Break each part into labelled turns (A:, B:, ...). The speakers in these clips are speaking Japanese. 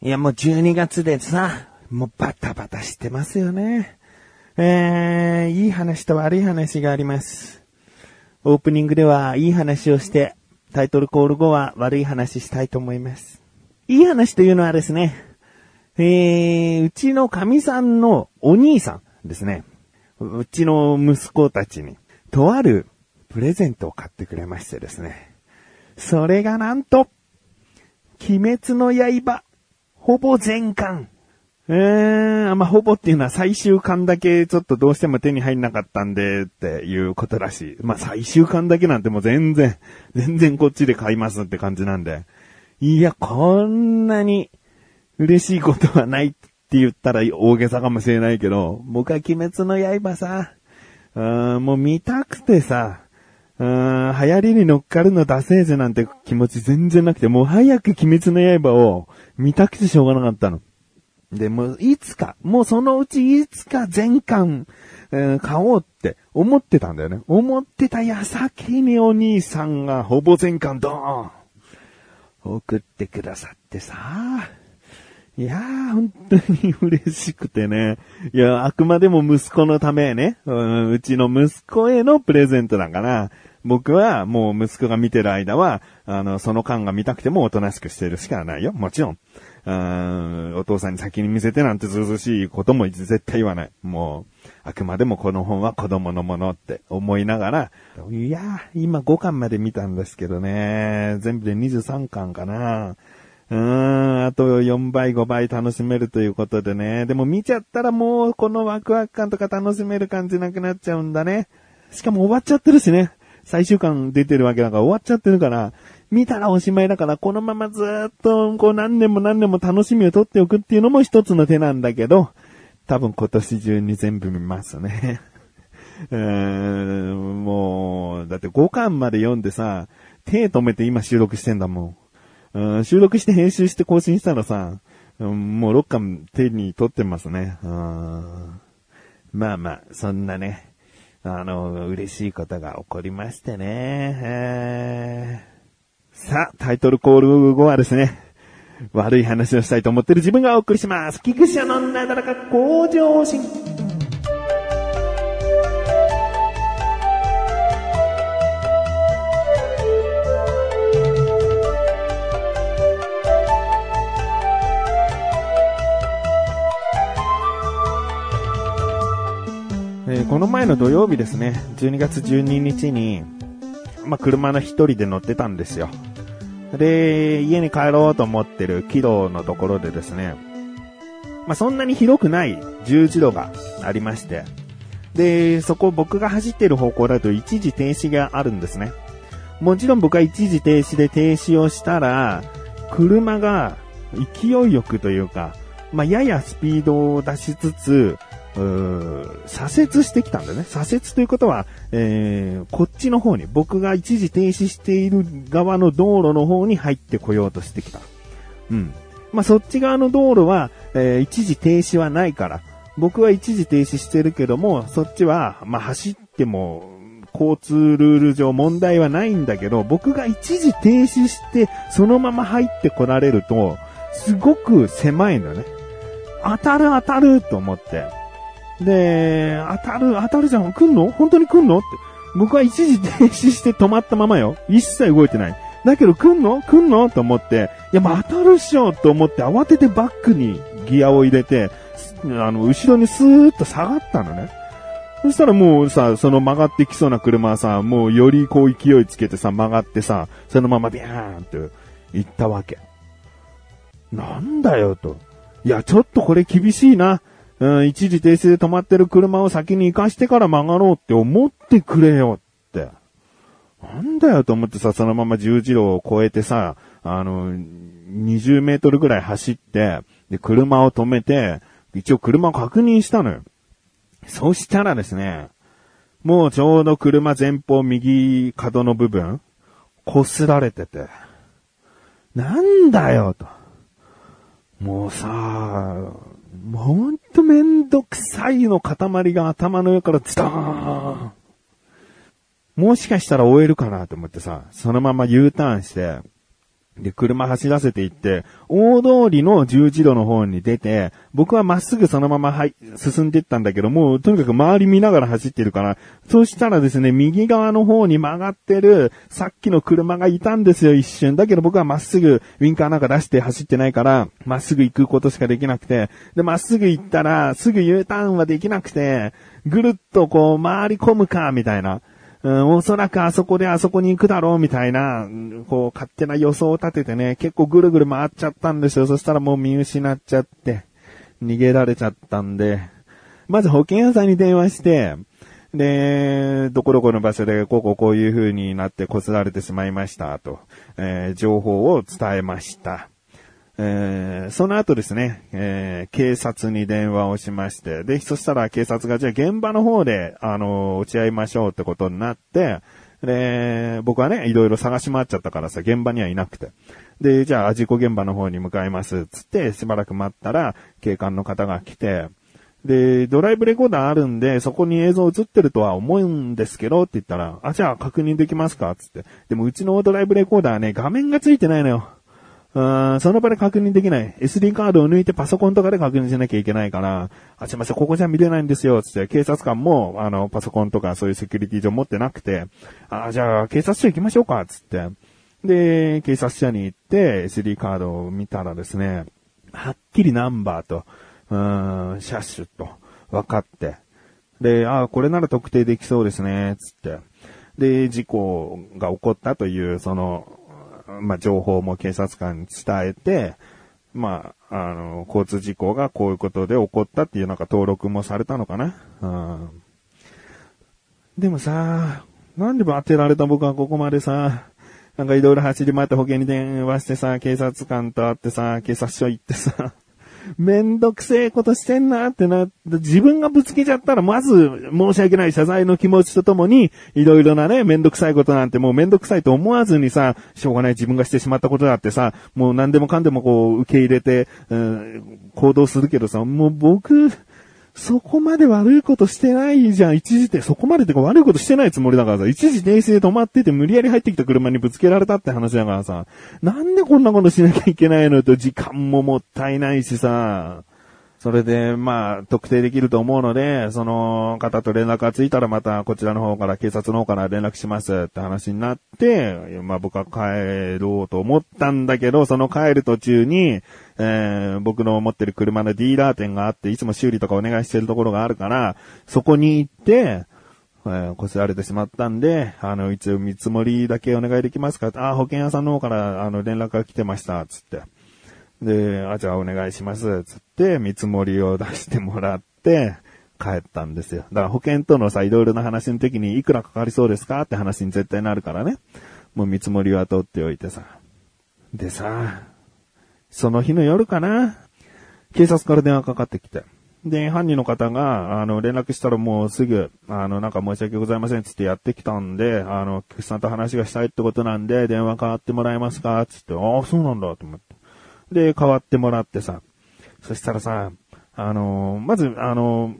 A: いやもう12月でさ、もうバタバタしてますよね。えー、いい話と悪い話があります。オープニングではいい話をして、タイトルコール後は悪い話したいと思います。いい話というのはですね、えー、うちの神さんのお兄さんですね。うちの息子たちに、とあるプレゼントを買ってくれましてですね。それがなんと、鬼滅の刃、ほぼ全巻。えー、まあ、ほぼっていうのは最終巻だけちょっとどうしても手に入んなかったんでっていうことらしい。まあ、最終巻だけなんてもう全然、全然こっちで買いますって感じなんで。いや、こんなに嬉しいことはないって言ったら大げさかもしれないけど、僕は鬼滅の刃さ、うーんもう見たくてさ、うーん流行りに乗っかるのダセーぜなんて気持ち全然なくて、もう早く鬼滅の刃を見たくてしょうがなかったの。で、もういつか、もうそのうちいつか全巻、えー買おうって思ってたんだよね。思ってた矢先にお兄さんがほぼ全巻ドーン送ってくださってさ。いやー、本当に嬉しくてね。いや、あくまでも息子のためね、うん、うちの息子へのプレゼントだから、僕はもう息子が見てる間は、あの、その間が見たくてもおとなしくしてるしかないよ。もちろん。うんお父さんに先に見せてなんてずうずしいことも絶対言わない。もう、あくまでもこの本は子供のものって思いながら、いやー、今5巻まで見たんですけどね、全部で23巻かな。うーん、あと4倍5倍楽しめるということでね。でも見ちゃったらもうこのワクワク感とか楽しめる感じなくなっちゃうんだね。しかも終わっちゃってるしね。最終巻出てるわけだから終わっちゃってるから、見たらおしまいだから、このままずっと、こう何年も何年も楽しみを取っておくっていうのも一つの手なんだけど、多分今年中に全部見ますね。うーん、もう、だって5巻まで読んでさ、手止めて今収録してんだもん。うん収録して編集して更新したらさ、うんもう6巻手に取ってますね。うんまあまあ、そんなね、あの、嬉しいことが起こりましてね。えーさあ、タイトルコール後はですね、悪い話をしたいと思ってる自分がお送りします。菊池のなだらか向上心。この前の土曜日ですね、12月12日に、まあ、車の一人で乗ってたんですよ。で、家に帰ろうと思ってる軌道のところでですね、まあ、そんなに広くない十字路がありまして、で、そこ僕が走ってる方向だと一時停止があるんですね。もちろん僕は一時停止で停止をしたら、車が勢いよくというか、まあ、ややスピードを出しつつ、うー左折してきたんだね。左折ということは、えー、こっちの方に、僕が一時停止している側の道路の方に入ってこようとしてきた。うん。まあ、そっち側の道路は、えー一時停止はないから、僕は一時停止してるけども、そっちは、まあ、走っても、交通ルール上問題はないんだけど、僕が一時停止して、そのまま入ってこられると、すごく狭いのね。当たる当たると思って。で、当たる当たるじゃん。来んの？本当に来んの？って。僕は一時停止して止まったままよ。一切動いてない。だけど来んの？来んの？と思って、いや、まあ、当たるっしょと思って慌ててバックにギアを入れて、あの、後ろにスーッと下がったのね。そしたらもうさ、その曲がってきそうな車はさ、もうよりこう勢いつけてさ、曲がってさ、そのままビャーンって行ったわけ。なんだよと。いや、ちょっとこれ厳しいな。うん、一時停止で止まってる車を先に行かしてから曲がろうって思ってくれよって。なんだよと思ってさ、そのまま十字路を越えてさ、あの、20メートルぐらい走って、で、車を止めて、一応車を確認したのよ。そしたらですね、もうちょうど車前方右角の部分、擦られてて、なんだよと。もうさ、もうほんとめんどくさいの塊が頭の上からツターン。もしかしたら終えるかなと思ってさ、そのまま U ターンして、で、車走らせていって、大通りの十字路の方に出て、僕はまっすぐそのままはい、進んでいったんだけど、もうとにかく周り見ながら走ってるから、そしたらですね、右側の方に曲がってる、さっきの車がいたんですよ、一瞬。だけど僕はまっすぐ、ウィンカーなんか出して走ってないから、まっすぐ行くことしかできなくて、で、まっすぐ行ったら、すぐ U ターンはできなくて、ぐるっとこう回り込むか、みたいな。うん、おそらくあそこであそこに行くだろうみたいな、こう勝手な予想を立ててね、結構ぐるぐる回っちゃったんですよ。そしたらもう見失っちゃって、逃げられちゃったんで、まず保険屋さんに電話して、で、どこどこの場所でこここういう風になってこすられてしまいましたと、えー情報を伝えました。えーその後ですね、えー警察に電話をしまして、で、そしたら警察が、じゃあ現場の方で、あの、落ち合いましょうってことになって、で、僕はね、いろいろ探し回っちゃったからさ、現場にはいなくて。で、じゃあ、事故現場の方に向かいます、つって、しばらく待ったら、警官の方が来て、で、ドライブレコーダーあるんで、そこに映像映ってるとは思うんですけど、って言ったら、あ、じゃあ確認できますか？つって。でもうちのドライブレコーダーね、画面がついてないのよ。うんその場で確認できない。SD カードを抜いてパソコンとかで確認しなきゃいけないから、あ、すいません、ここじゃ見れないんですよ、つって、警察官も、あの、パソコンとかそういうセキュリティ上持ってなくて、あ、じゃあ、警察署行きましょうか、つって。で、警察署に行って、SD カードを見たらですね、はっきりナンバーと、うーん、車種と、分かって。で、あ、これなら特定できそうですね、つって。で、事故が起こったという、その、まあ、情報も警察官に伝えて、まあ、あの、交通事故がこういうことで起こったっていうなんか登録もされたのかな。うん。でもさ、なんでも当てられた僕はここまでさ、なんかいろいろ走り回って保険に電話してさ、警察官と会ってさ、警察署行ってさ、めんどくせえことしてんなってな、自分がぶつけちゃったらまず申し訳ない謝罪の気持ちとともに、いろいろなね、めんどくさいことなんてもうめんどくさいと思わずにさ、しょうがない自分がしてしまったことだってさ、もう何でもかんでもこう受け入れて、うん、行動するけどさ、もう僕、そこまで悪いことしてないじゃん。一時停、そこまでってか悪いことしてないつもりだからさ、一時停止で止まってて無理やり入ってきた車にぶつけられたって話だからさ、なんでこんなことしなきゃいけないのと時間ももったいないしさ、それで、まあ、特定できると思うので、その方と連絡がついたらまたこちらの方から、警察の方から連絡しますって話になって、まあ僕は帰ろうと思ったんだけど、その帰る途中に、えー僕の持ってる車のディーラー店があって、いつも修理とかお願いしてるところがあるから、そこに行って、えーこすられてしまったんで、あの、一応見積もりだけお願いできますかあ、保険屋さんの方から、あの、連絡が来てました、つって。で、あ、じゃあお願いします、つって、見積もりを出してもらって、帰ったんですよ。だから保険とのさ、いろいろな話の時にいくらかかりそうですか？って話に絶対なるからね。もう見積もりは取っておいてさ。でさ、その日の夜かな、警察から電話かかってきて。で、犯人の方が、あの、連絡したらもうすぐ、あの、なんか申し訳ございませんつってやってきたんで、あの、菊池さんと話がしたいってことなんで、電話変わってもらえますか？つって、ああ、そうなんだと思って。で、変わってもらってさ、そしたらさ、あの、まず、あの、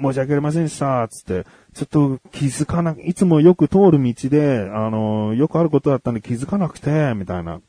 A: 申し訳ありませんでした、つって、ちょっと気づかな、いつもよく通る道で、あの、よくあることだったんで気づかなくて、みたいな。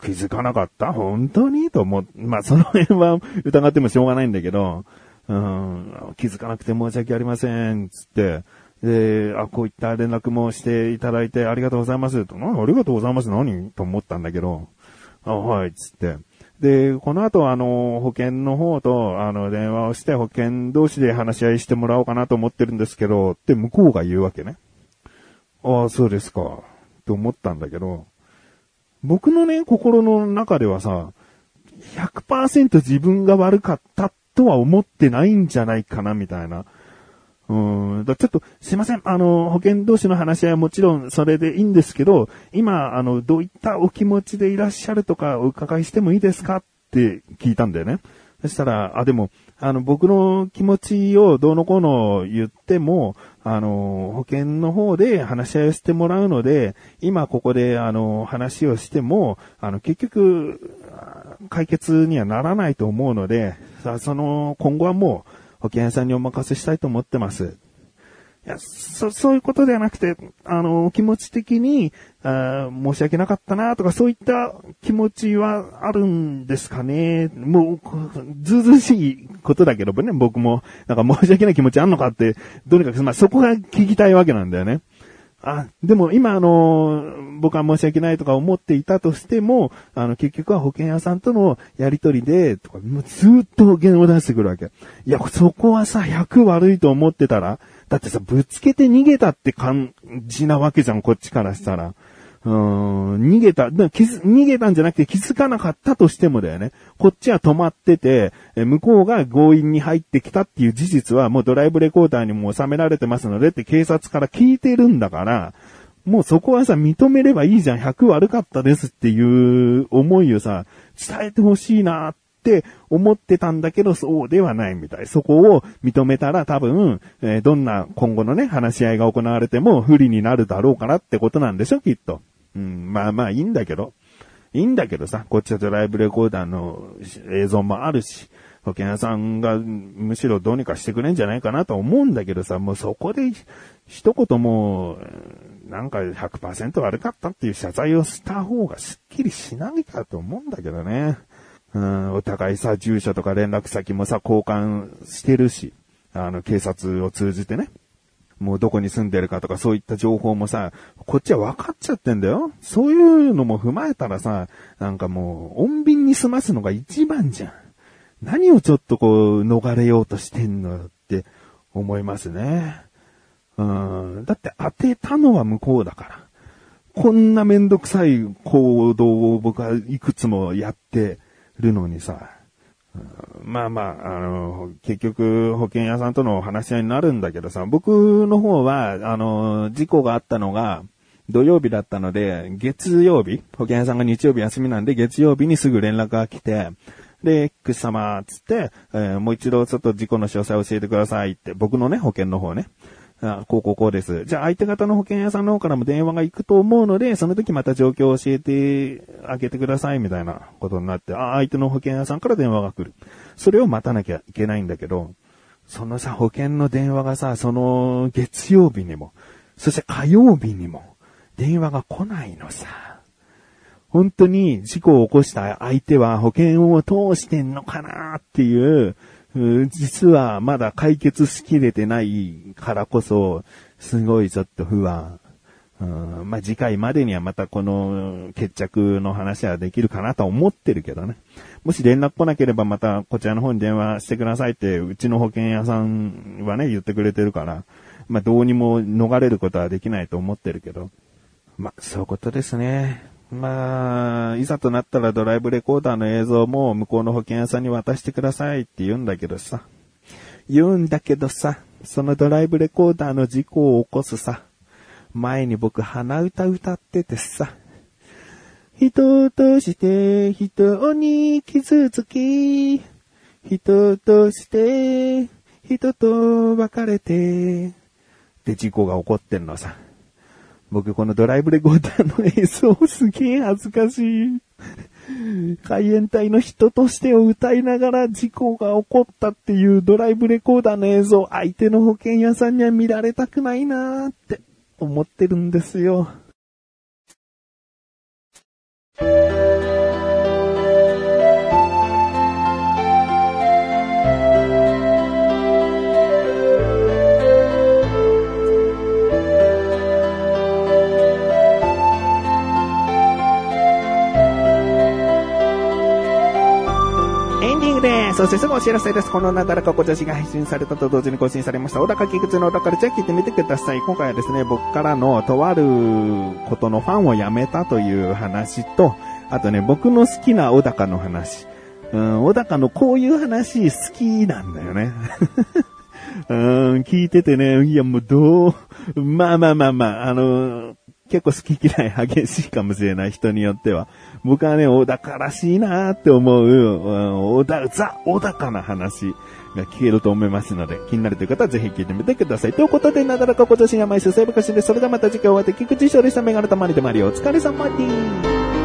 A: 気づかなかった？本当に？と思う。まあ、その辺は 疑ってもしょうがないんだけど、うん、気づかなくて申し訳ありません、つって。で、あ、こういった連絡もしていただいてありがとうございます。と、なありがとうございます。何？と思ったんだけど、あ、はい、つって。で、この後、あの、保険の方と、あの、電話をして、保険同士で話し合いしてもらおうかなと思ってるんですけど、って向こうが言うわけね。ああ、そうですか。と思ったんだけど、僕のね、心の中ではさ、100%自分が悪かったとは思ってないんじゃないかな、みたいな。うん。だちょっと、すいません。あの、保険同士の話し合いはもちろんそれでいいんですけど、今、あの、どういったお気持ちでいらっしゃるとかお伺いしてもいいですかって聞いたんだよね。そしたら、あ、でも、あの、僕の気持ちをどうのこうの言っても、あの、保険の方で話し合いをしてもらうので、今ここで、あの、話をしても、あの、結局、解決にはならないと思うので、その、今後はもう、保険屋さんにお任せしたいと思ってます。いや、そ、そういうことではなくて、あの、気持ち的に、あ申し訳なかったなとかそういった気持ちはあるんですかね。もう、ずうずうしいことだけどね、僕も、なんか申し訳ない気持ちあんのかって、とにかく、まあ、そこが聞きたいわけなんだよね。あ、でも今あの、僕は申し訳ないとか思っていたとしても、あの、結局は保険屋さんとのやりとりで、とか、もうずっと保険を出してくるわけ。いや、そこはさ、100悪いと思ってたら、だってさ、ぶつけて逃げたって感じなわけじゃん、こっちからしたら。うん、逃げた、気づ、逃げたんじゃなくて気づかなかったとしてもだよね。こっちは止まってて、向こうが強引に入ってきたっていう事実はもうドライブレコーダーにも収められてますのでって警察から聞いてるんだから、もうそこはさ、認めればいいじゃん。100悪かったですっていう思いをさ、伝えてほしいなって思ってたんだけど、そうではないみたい。そこを認めたら多分、えー、どんな今後のね、話し合いが行われても不利になるだろうからってことなんでしょ、きっと。うん、まあまあいいんだけど。いいんだけどさ、こっちはドライブレコーダーの映像もあるし、保険屋さんがむしろどうにかしてくれんじゃないかなと思うんだけどさ、もうそこで一言もう、なんか100%悪かったっていう謝罪をした方がすっきりしないかと思うんだけどね。うん、お互いさ、住所とか連絡先もさ、交換してるし、あの、警察を通じてね。もうどこに住んでるかとかそういった情報もさ、こっちは分かっちゃってんだよ。そういうのも踏まえたらさ、なんかもう、穏便に済ますのが一番じゃん。何をちょっとこう、逃れようとしてんのって思いますね。うん。だって当てたのは向こうだから。こんなめんどくさい行動を僕はいくつもやってるのにさ、まあまあ、あの、結局、保険屋さんとの話し合いになるんだけどさ、僕の方は、あの、事故があったのが、土曜日だったので、月曜日、保険屋さんが日曜日休みなんで、月曜日にすぐ連絡が来て、で、X 様、つって、えー、もう一度ちょっと事故の詳細を教えてくださいって、僕のね、保険の方ね。あこうこうこうです。じゃあ相手方の保険屋さんの方からも電話が行くと思うので、その時また状況を教えてあげてくださいみたいなことになって、あ、相手の保険屋さんから電話が来る。それを待たなきゃいけないんだけど、そのさ、保険の電話がさ、その月曜日にも、そして火曜日にも、電話が来ないのさ。本当に事故を起こした相手は保険を通してんのかなっていう、実はまだ解決しきれてないからこそ、すごいちょっと不安。うん、まあ、次回までにはまたこの決着の話はできるかなと思ってるけどね。もし連絡来なければまたこちらの方に電話してくださいって、うちの保険屋さんはね、言ってくれてるから、まあ、どうにも逃れることはできないと思ってるけど。まあ、そういうことですね。まあ、いざとなったらドライブレコーダーの映像も向こうの保険屋さんに渡してくださいって言うんだけどさ。言うんだけどさ、そのドライブレコーダーの事故を起こすさ。前に僕鼻歌歌っててさ。人として人に傷つき、人として人と別れて、って事故が起こってんのさ。僕このドライブレコーダーの映像すげえ恥ずかしい。海援隊の人としてを歌いながら事故が起こったっていうドライブレコーダーの映像、相手の保険屋さんには見られたくないなーって思ってるんですよ。そしてすぐお知らせです。このなだらか小女子が配信されたと同時に更新されました。小高菊池の小高ルチャ聞いてみてください。今回はですね、僕からのとあることのファンを辞めたという話と、あとね、僕の好きな小高の話。うん、小高のこういう話好きなんだよね。うん、聞いててね、いやもうどう、まあまあまあまあ、あの結構好き嫌い激しいかもしれない人によっては。僕はね、小高らしいなーって思う、小高、ザ・小高な話が聞けると思いますので、気になるという方はぜひ聞いてみてください。ということで、なだらか今年は毎週セーブカシで、それではまた次回お会いで、菊池翔でしたメガネたまりでマリオ、お疲れ様です。